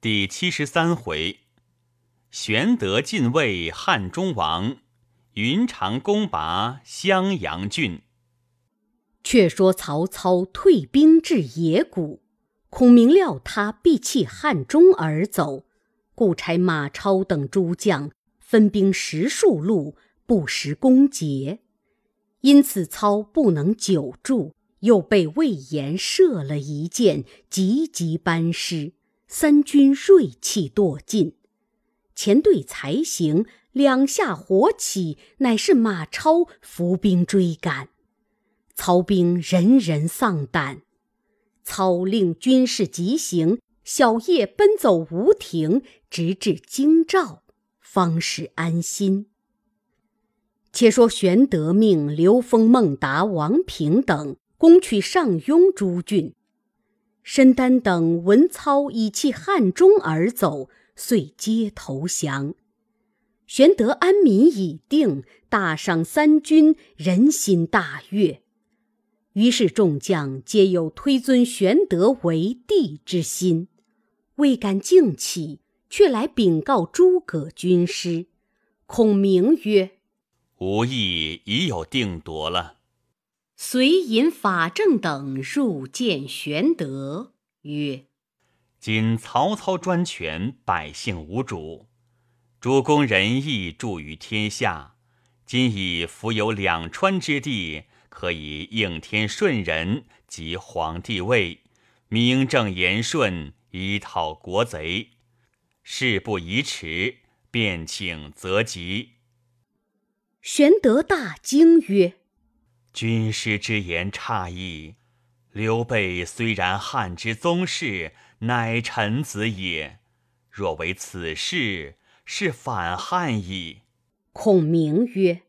第七十三回，玄德进位汉中王，云长攻拔襄阳郡。却说曹操退兵至野谷，孔明料他必弃汉中而走，故差马超等诸将分兵十数路，不时攻劫。因此操不能久住，又被魏延射了一箭，急急班师。三军锐气堕尽，前队才行，两下火起，乃是马超伏兵追赶。曹兵人人丧胆，操令军士急行，小夜奔走无停，直至京兆，方始安心。且说玄德命刘封、孟达、王平等攻取上庸诸郡。申丹等闻操已弃汉中而走，遂皆投降。玄德安民已定，大赏三军，人心大悦。于是众将皆有推尊玄德为帝之心，未敢敬起，却来禀告诸葛军师。孔明曰：“吾意已有定夺了。”遂引法正等入见玄德，曰：“今曹操专权，百姓无主。主公仁义著于天下，今已伏有两川之地，可以应天顺人及皇帝位，名正言顺，以讨国贼。事不宜迟，便请择吉。”玄德大惊曰。军师之言差矣。刘备虽然汉之宗室，乃臣子也。若为此事，是反汉矣。孔明曰：“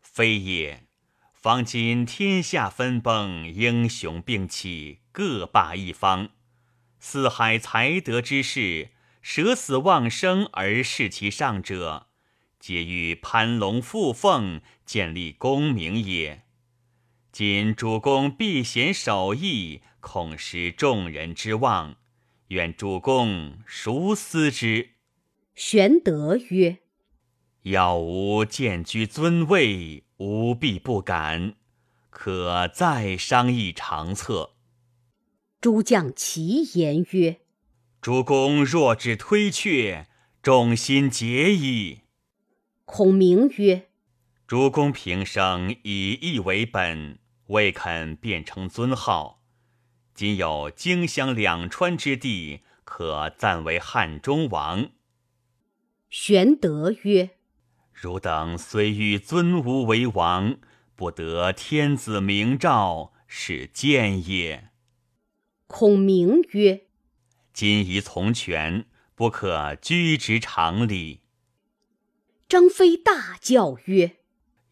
非也。方今天下分崩，英雄并起，各霸一方。四海才德之士，舍死忘生而事其上者，皆欲攀龙附凤，建立功名也。”今主公避嫌守义，恐失众人之望，愿主公熟思之。玄德曰：“要吾见居尊位，吾必不敢。可再商议长策。”诸将齐言曰：“主公若只推却，众心结矣。”孔明曰：“主公平生以义为本。”未肯变成尊号，今有荆襄两川之地，可暂为汉中王。玄德曰：“汝等虽欲尊吾为王，不得天子明诏，是谏也。”孔明曰：“今宜从权，不可拘执常理。”张飞大叫曰：“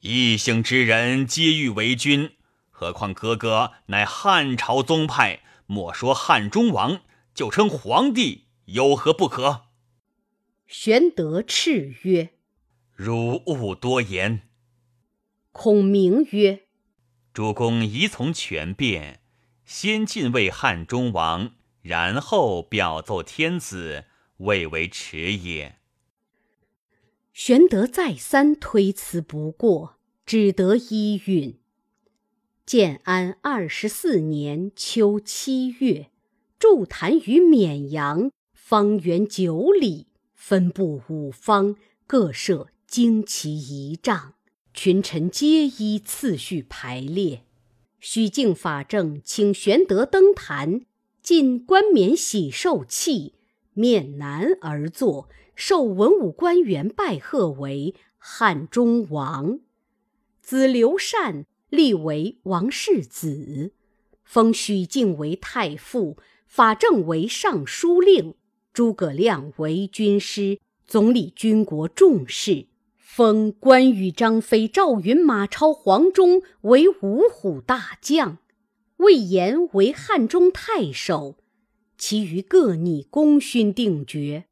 异姓之人皆欲为君！”何况哥哥乃汉朝宗派，莫说汉中王，就称皇帝，有何不可？玄德叱曰：“汝勿多言。”孔明曰：“主公宜从权变，先进位汉中王，然后表奏天子，未为迟也。”玄德再三推辞不过，只得依允。建安二十四年秋七月，筑坛于沔阳，方圆九里，分布五方，各设旌旗仪仗，群臣皆依次序排列。许敬法正请玄德登坛，进冠冕喜寿器，面南而坐，受文武官员拜贺为汉中王。子刘禅。立为王世子，封许靖为太傅，法正为尚书令，诸葛亮为军师，总理军国重事。封关羽、张飞、赵云、马超、黄忠为五虎大将，魏延为汉中太守，其余各拟功勋定爵。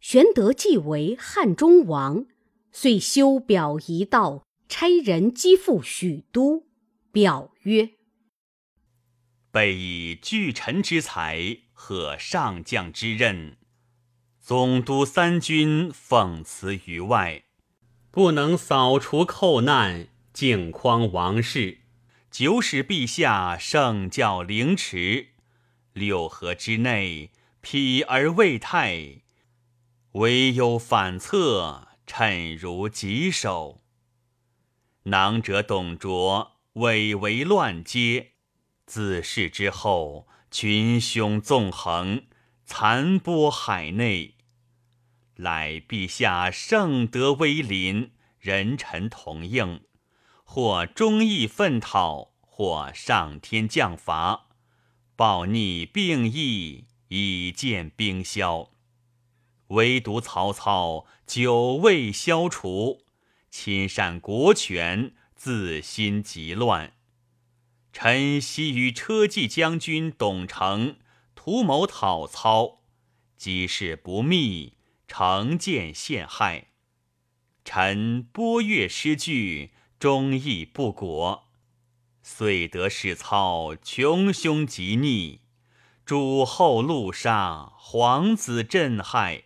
玄德继为汉中王，遂修表一道。差人击赴许都，表曰：“备以巨臣之才，和上将之任。总督三军奉辞于外，不能扫除寇难，靖匡王室，久使陛下圣教凌迟。六合之内，否而未泰，唯有反侧，趁如棘手。囊者董卓，伪为乱阶，自弑之后，群凶纵横。残波海内，乃陛下圣德威临，人臣同应，或忠义奋讨，或上天降罚，暴逆并义，以见兵消。唯独曹操久未消除，亲善国权，自心极乱。臣昔与车骑将军董承。图谋讨操，机事不密，成见陷害。臣波越失据，忠义不果，遂得使操穷凶极逆，诸后路杀皇子震害。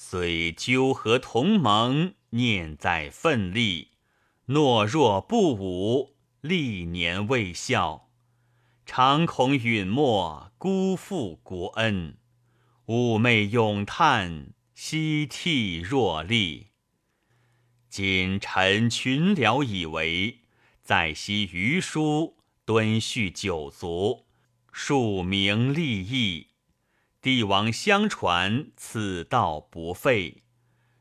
虽纠合同盟，念在奋力，懦弱不武，历年未效。常恐允没，辜负国恩；寤寐咏叹，息涕若厉。今臣群僚以为，在昔余书，敦叙九族，庶名立义。帝王相传，此道不废。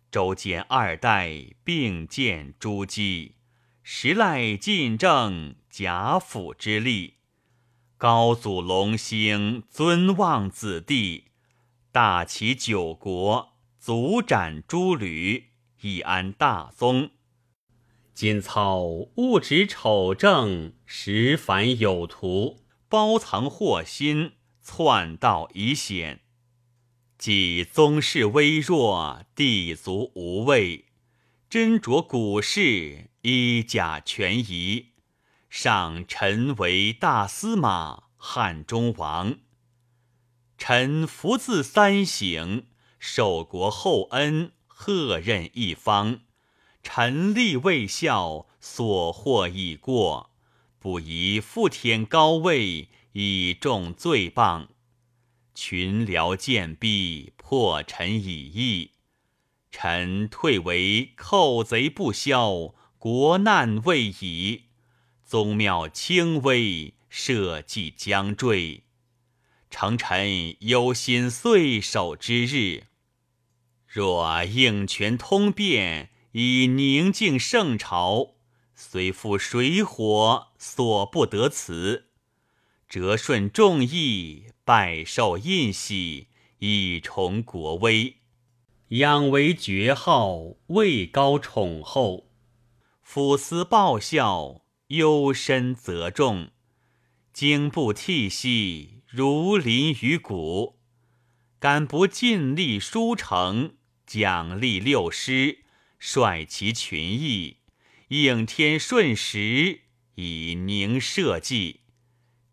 周见二代并建诸姬，实赖晋政贾府之力。高祖隆兴，尊望子弟，大齐九国，足斩诸吕，以安大宗。今操误指丑正，实凡有图，包藏祸心，篡道以险。即宗室微弱，地族无畏，斟酌古事，衣甲权宜。上臣为大司马，汉中王。臣福自三省，受国厚恩，赫任一方。臣立未效，所获已过，不宜复添高位，以重罪谤。群僚见弊，破臣以义。臣退为寇贼不消，国难未已。宗庙轻微，社稷将坠。诚臣忧心岁首之日。若应权通变，以宁静圣朝，虽负水火，所不得辞。折顺众义，拜受印玺，以崇国威。养为爵号，位高宠厚，抚思报效。忧深则重，经不涕兮，如临于谷。敢不尽力书成，奖励六师，率其群义，应天顺时，以宁社稷。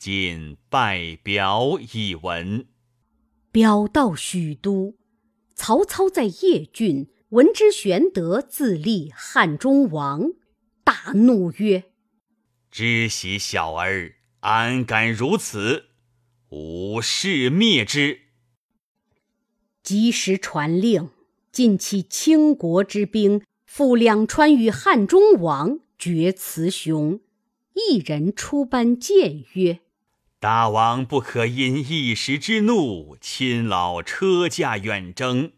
今拜表以闻。表到许都，曹操在邺郡，闻之玄德自立汉中王，大怒曰。知喜小儿，安敢如此？吾誓灭之。及时传令，尽起倾国之兵，赴两川与汉中王决雌雄。一人出班谏曰：“大王不可因一时之怒，亲老车驾远征。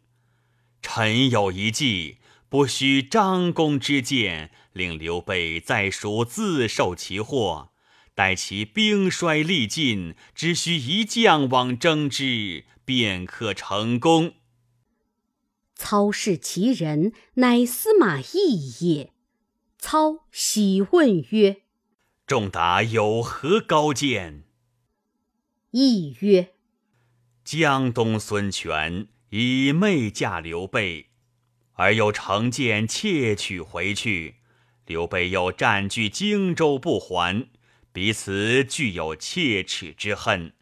臣有一计，不需张公之见。”令刘备在蜀自受其祸，待其兵衰力尽，只需一将往征之，便可成功。操视其人，乃司马懿也。操喜问曰：“仲达有何高见？”亦曰：“江东孙权以媚嫁刘备，而又乘舰窃取回去。”刘备又占据荆州不还，彼此具有切齿之恨。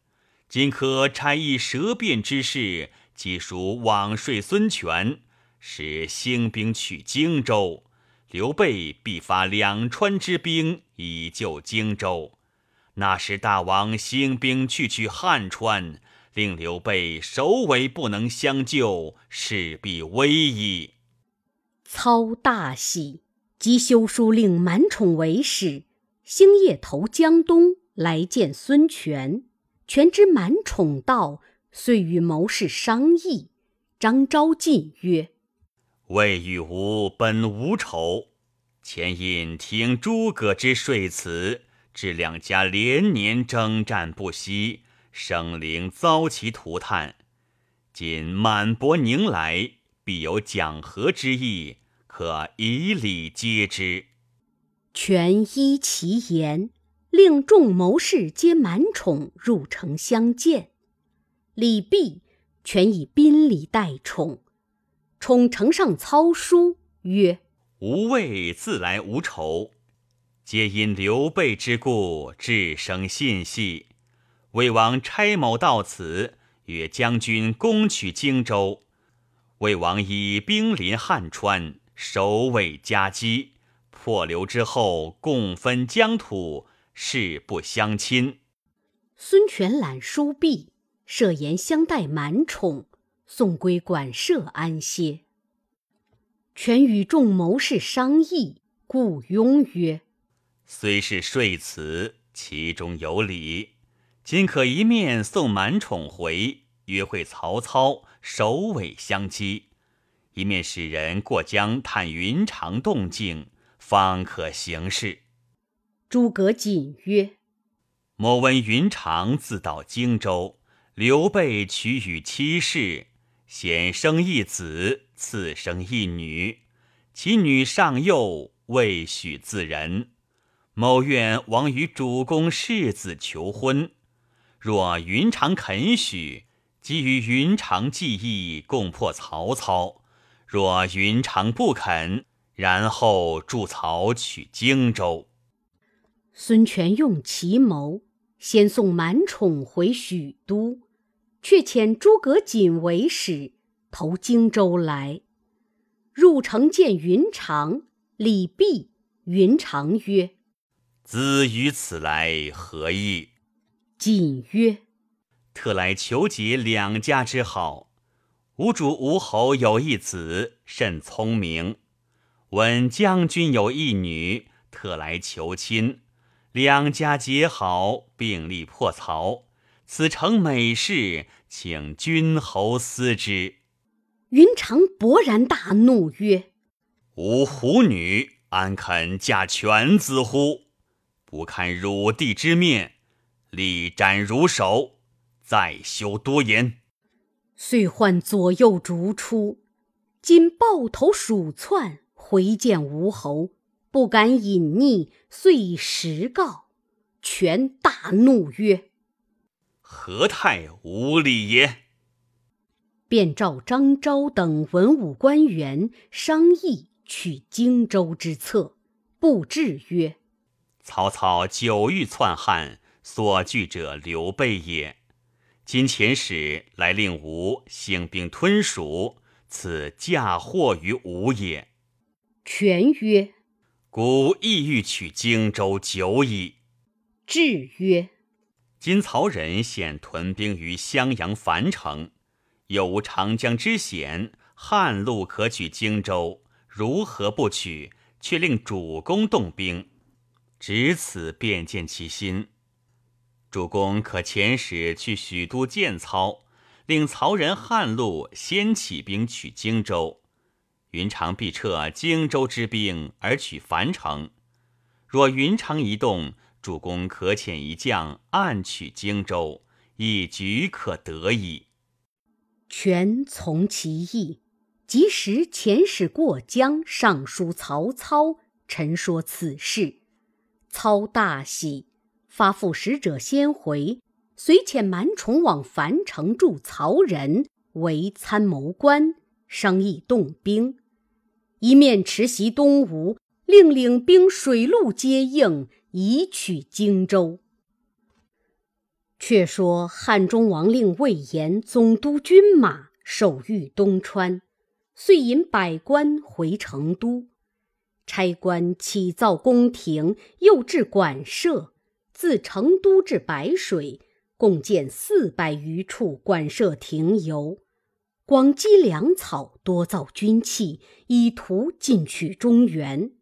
今可差役舌辩之事，即属往说孙权，使兴兵取荆州。刘备必发两川之兵以救荆州。那时大王兴兵去取汉川，令刘备首尾不能相救，势必危矣。操大喜，即修书令满宠为使，星夜投江东来见孙权。权知满宠到，遂与谋士商议。张昭进曰：“魏与吴本无仇，前因听诸葛之说辞，致两家连年征战不息，生灵遭其涂炭。今满伯宁来，必有讲和之意，可以礼接之。”权依其言。令众谋士皆满宠入城相见，礼毕，权以宾礼待宠。宠呈上操书曰：“吾魏自来无仇，皆因刘备之故，致生信系。魏王差某到此，约将军攻取荆州。魏王以兵临汉川，守卫夹击，破刘之后，共分疆土。”誓不相亲。孙权揽书毕，设言相待满宠，送归馆舍安歇。权与众谋士商议，故拥曰：“虽是说辞，其中有理。今可一面送满宠回，约会曹操，首尾相击；一面使人过江探云长动静，方可行事。”诸葛瑾曰：“某闻云长自到荆州，刘备娶与妻室，先生一子，次生一女。其女尚幼，未许自人。某愿往与主公世子求婚。若云长肯许，即与云长计议，共破曹操；若云长不肯，然后助曹取荆州。”孙权用奇谋，先送满宠回许都，却遣诸葛瑾为使投荆州来。入城见云长，礼毕，云长曰：“子于此来何意？”瑾曰：“特来求结两家之好。吾主吴侯有一子，甚聪明。闻将军有一女，特来求亲。”两家结好，并力破曹，此诚美事，请君侯思之。云长勃然大怒曰：“吾虎女安肯嫁犬子乎？不看汝弟之面，力斩汝首，再休多言。”遂唤左右逐出，今抱头鼠窜回见吴侯。不敢隐匿，遂以实告。权大怒曰：“何太无礼也！”便召张昭等文武官员商议取荆州之策。不至曰：“曹操久欲篡汉，所惧者刘备也。今遣使来令吾兴兵吞蜀，此嫁祸于吾也。”权曰。古意欲取荆州久矣。至曰：今曹仁现屯兵于襄阳樊城，又无长江之险，汉路可取荆州，如何不取？却令主公动兵，只此便见其心。主公可遣使去许都见操，令曹仁汉路先起兵取荆州。云长必撤荆州之兵而取樊城。若云长一动，主公可遣一将暗取荆州，一举可得矣。权从其意，即时遣使过江，上书曹操，陈说此事。操大喜，发付使者先回，遂遣满宠往樊城助曹仁为参谋官，商议动兵。一面持袭东吴，令领兵水陆接应，以取荆州。却说汉中王令魏延总督军马，守御东川，遂引百官回成都，差官起造宫廷，又置馆舍，自成都至白水，共建四百余处馆舍亭游。广积粮草，多造军器，以图进取中原。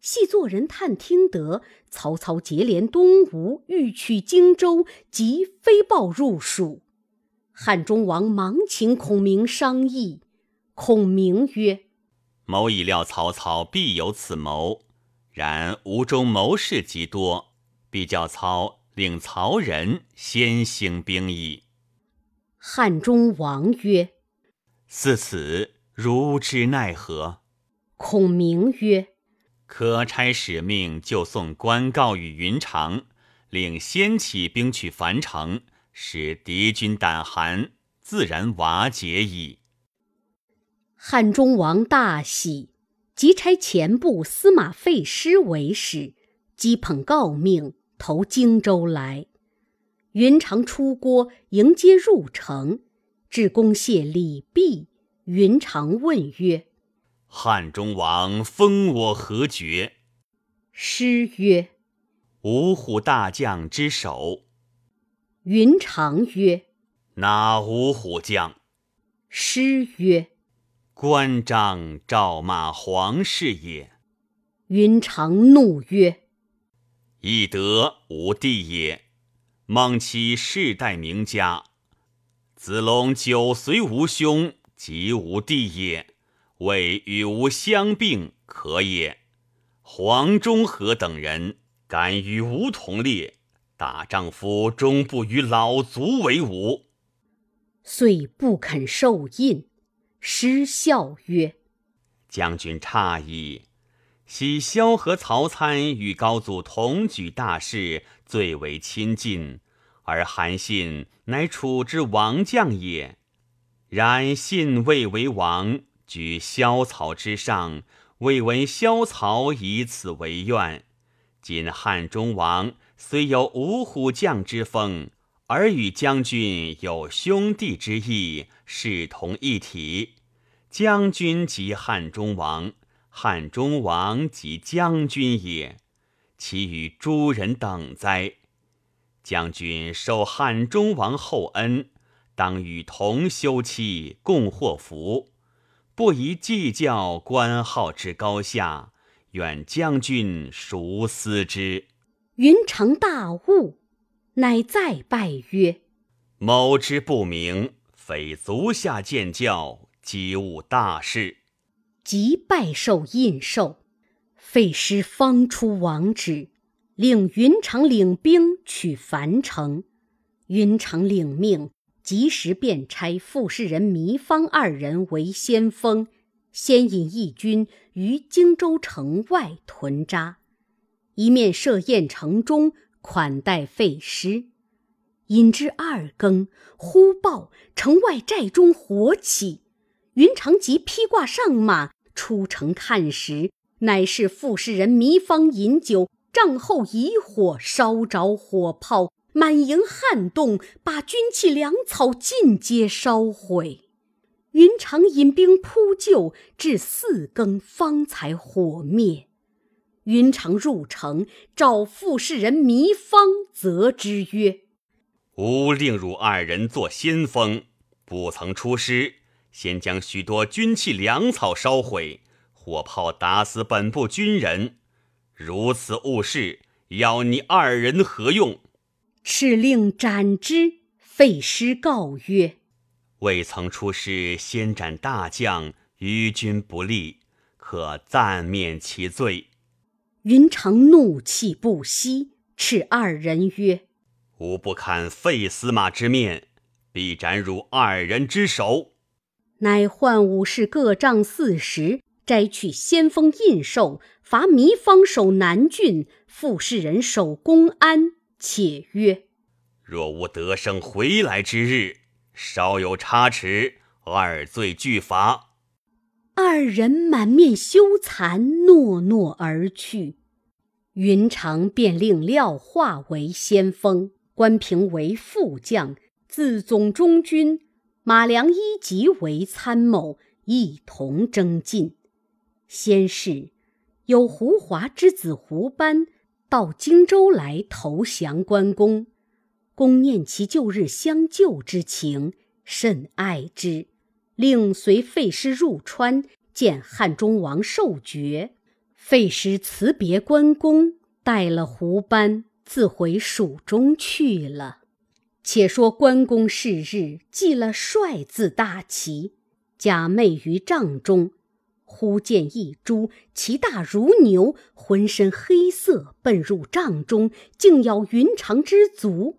细作人探听得曹操结连东吴，欲取荆州，即飞报入蜀。汉中王忙请孔明商议。孔明曰：“某已料曹操必有此谋，然吴中谋士极多，必叫操令曹仁先行兵矣。”汉中王曰。似此，如之奈何？孔明曰：“可差使命，就送官告与云长，令先起兵取樊城，使敌军胆寒，自然瓦解矣。”汉中王大喜，即差前部司马费师为使，击捧诰命，投荆州来。云长出郭迎接入城。至公谢礼毕，云长问曰：“汉中王封我何爵？”诗曰：“五虎大将之首。”云长曰：“哪五虎将？”诗曰：“关张赵马黄氏也。”云长怒曰：“翼德无弟也，孟其世代名家。”子龙久随吾兄，即无弟也。谓与吾相并，可也。黄忠和等人敢与吾同列，大丈夫终不与老卒为伍。遂不肯受印。失笑曰：“将军诧异，喜萧何、曹参与高祖同举大事，最为亲近。”而韩信乃楚之王将也，然信未为王，居萧曹之上，未闻萧曹以此为怨。今汉中王虽有五虎将之风，而与将军有兄弟之义，视同一体。将军即汉中王，汉中王即将军也，其与诸人等哉？将军受汉中王厚恩，当与同休戚，共祸福，不宜计较官号之高下。愿将军熟思之。云长大悟，乃再拜曰：“某之不明，非足下见教，即误大事。”即拜受印绶，废师方出王旨。令云长领兵取樊城，云长领命，及时便差傅士仁、糜芳二人为先锋，先引义军于荆州城外屯扎，一面设宴城中款待废师。引至二更，忽报城外寨中火起，云长即披挂上马出城看时，乃是傅士仁、糜芳饮酒。帐后以火烧着火炮，满营撼动，把军器粮草尽皆烧毁。云长引兵扑救，至四更方才火灭。云长入城，召傅士仁、糜芳，责之曰：“吾令汝二人做先锋，不曾出师，先将许多军器粮草烧毁，火炮打死本部军人。”如此误事，要你二人何用？敕令斩之。废师告曰：“未曾出师，先斩大将，于君不利，可暂免其罪。”云长怒气不息，斥二人曰：“吾不堪废司马之面，必斩汝二人之首。”乃唤武士各杖四十。摘去先锋印绶，罚糜芳守南郡，傅士仁守公安。且曰：若无得胜回来之日，稍有差池，二罪俱罚。二人满面羞惭，诺诺而去。云长便令廖化为先锋，关平为副将，自总中军；马良一级为参谋，一同征进。先是，有胡华之子胡班到荆州来投降关公，公念其旧日相救之情，甚爱之，令随费师入川见汉中王受爵。费师辞别关公，带了胡班，自回蜀中去了。且说关公是日祭了帅字大旗，假寐于帐中。忽见一猪，其大如牛，浑身黑色，奔入帐中，竟咬云长之足。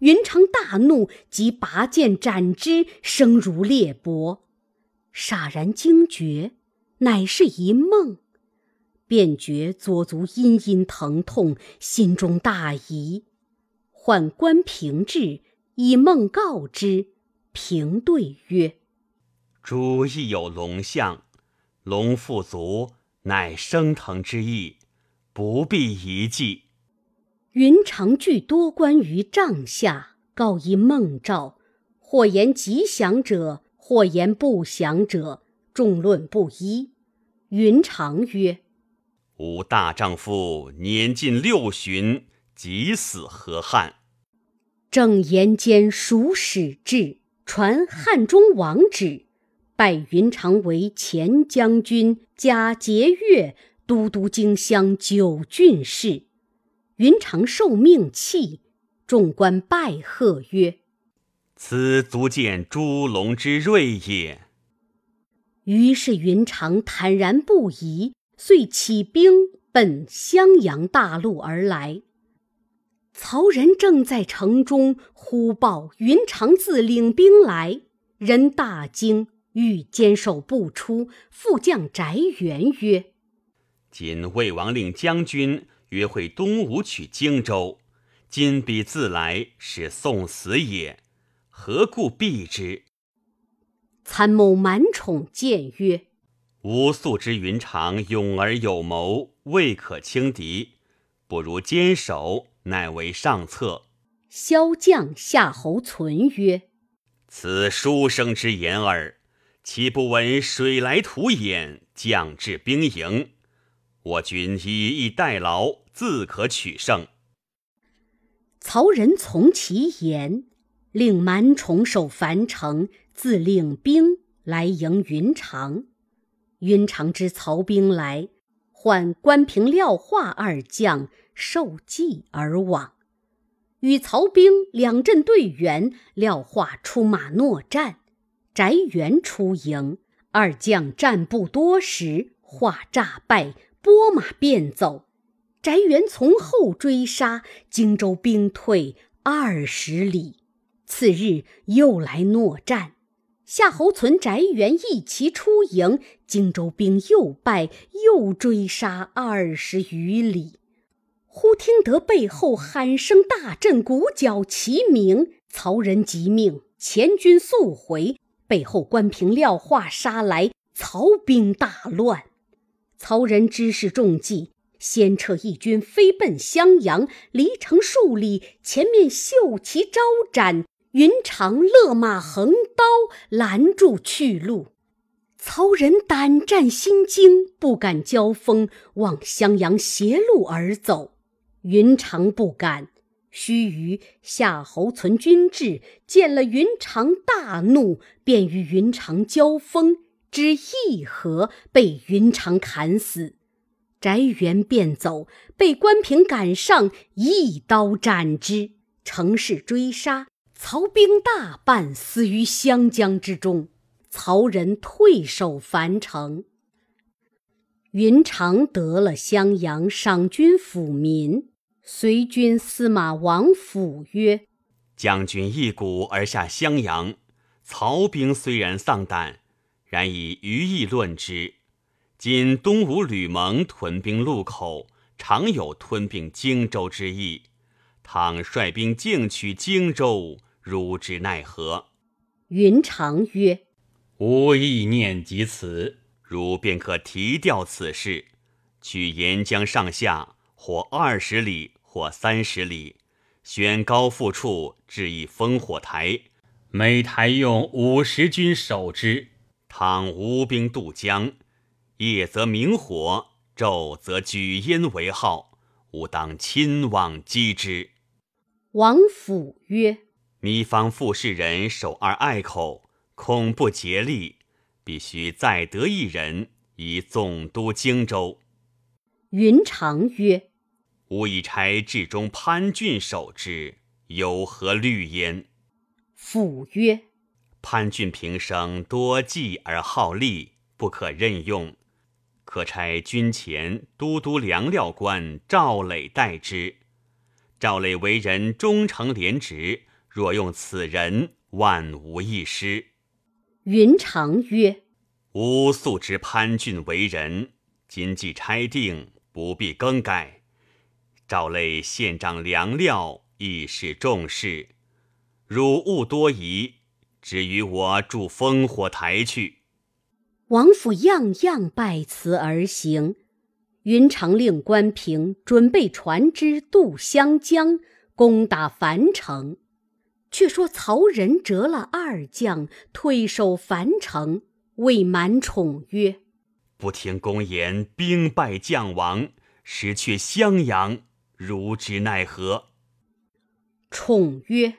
云长大怒，即拔剑斩之，声如裂帛。霎然惊觉，乃是一梦，便觉左足阴阴疼痛，心中大疑。唤关平至，以梦告之。平对曰：“诸亦有龙象。”龙腹足，乃升腾之意，不必一计。云长聚多关于帐下，告一梦兆，或言吉祥者，或言不祥者，众论不一。云长曰：“吾大丈夫年近六旬，即死河汉？”正言间，蜀使至，传汉中王旨。拜云长为前将军、加节钺都督荆襄九郡事。云长受命泣，众官拜贺曰：“此足见诸龙之锐也。”于是云长坦然不疑，遂起兵奔襄阳大路而来。曹仁正在城中，忽报云长自领兵来，人大惊。欲坚守不出，副将翟元曰：“今魏王令将军约会东吴取荆州，今彼自来，是送死也，何故避之？”参谋满宠谏曰：“吾素知云长勇而有谋，未可轻敌，不如坚守，乃为上策。”骁将夏侯存曰：“此书生之言耳。”岂不闻水来土掩，将至兵营？我军以逸待劳，自可取胜。曹仁从其言，令蛮宠守樊城，自领兵来迎云长。云长知曹兵来，唤关平、廖化二将受计而往，与曹兵两阵对圆，廖化出马搦战。翟元出营，二将战不多时，化诈败，拨马便走。翟元从后追杀，荆州兵退二十里。次日又来搦战，夏侯存、翟元一齐出营，荆州兵又败，又追杀二十余里。忽听得背后喊声大震，鼓角齐鸣。曹仁急命前军速回。背后关平、廖化杀来，曹兵大乱。曹仁知是中计，先撤一军飞奔襄阳，离城数里，前面绣旗招展，云长勒马横刀拦住去路。曹仁胆战心惊，不敢交锋，往襄阳斜路而走。云长不敢。须臾，夏侯存军至，见了云长，大怒，便与云长交锋，只一合，被云长砍死。翟元便走，被关平赶上，一刀斩之。乘势追杀，曹兵大半死于湘江之中。曹仁退守樊城。云长得了襄阳，赏军抚民。随军司马王府曰：“将军一鼓而下襄阳，曹兵虽然丧胆，然以余意论之。今东吴吕蒙屯兵路口，常有吞并荆州之意。倘率兵进取荆州，如之奈何？”云长曰：“吾意念及此，汝便可提调此事，取沿江上下或二十里。”或三十里，选高阜处置一烽火台，每台用五十军守之。倘无兵渡江，夜则明火，昼则举烟为号，吾当亲往击之。王府曰：“糜芳傅士人守二隘口，恐不竭力，必须再得一人，以总督荆州。”云长曰：“吾以差至中潘俊守之，有何虑焉？”父曰。潘俊平生多计而好利，不可任用。可差军前都督粮料官赵磊代之。赵磊为人忠诚廉直，若用此人，万无一失。云长曰：“吾素知潘俊为人，今既差定，不必更改。赵累县长良料，亦是重视，汝勿多疑。”只与我住烽火台去。王府样样拜辞而行。云长令关平准备船只渡湘江，攻打樊城。却说曹仁折了二将，退守樊城，谓满宠曰：“不听公言，兵败将亡，失去襄阳，如之奈何？”宠曰。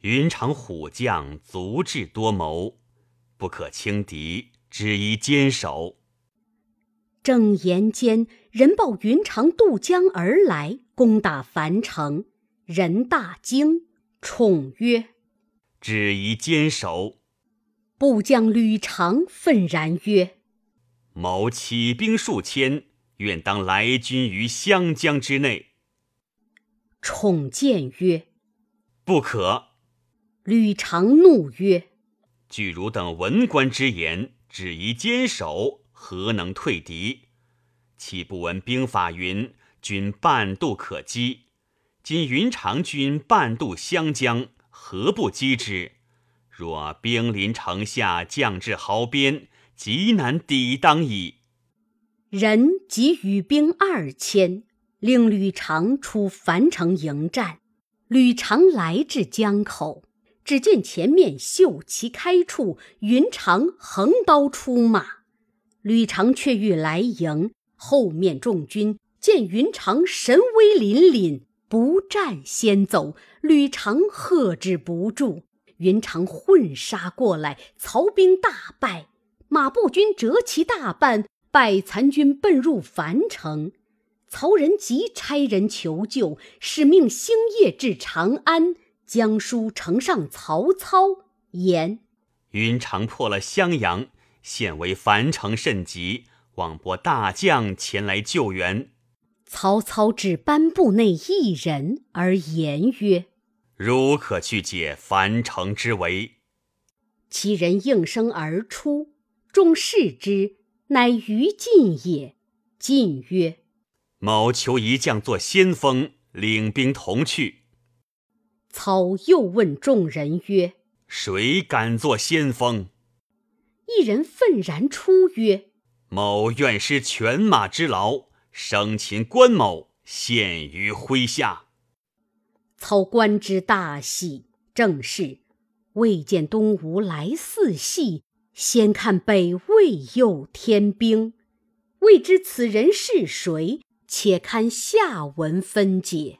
云长虎将足智多谋，不可轻敌，只宜坚守。正言间，人报云长渡江而来，攻打樊城。人大惊，宠曰：“只宜坚守。”部将吕长愤然曰：“某起兵数千，愿当来军于湘江之内。”宠见曰：“不可。”吕长怒曰：“据汝等文官之言，只宜坚守，何能退敌？岂不闻兵法云：‘军半渡可击’？今云长军半渡湘江，何不击之？若兵临城下，将至壕边，极难抵挡矣。”人即羽兵二千，令吕长出樊城迎战。吕长来至江口。只见前面秀旗开处，云长横刀出马，吕长却欲来迎。后面众军见云长神威凛凛，不战先走，吕长喝止不住。云长混杀过来，曹兵大败，马步军折其大半，败残军奔入樊城。曹仁即差人求救，使命星夜至长安。将书呈上曹操，言：云长破了襄阳，现为樊城甚急，望拨大将前来救援。曹操只班部内一人而言曰：“汝可去解樊城之围。”其人应声而出，众视之，乃于禁也。禁曰：“某求一将做先锋，领兵同去。”操又问众人曰：“谁敢做先锋？”一人愤然出曰：“某愿施犬马之劳，生擒关某，献于麾下。”操观之大喜，正是未见东吴来四系，先看北魏右天兵，未知此人是谁？且看下文分解。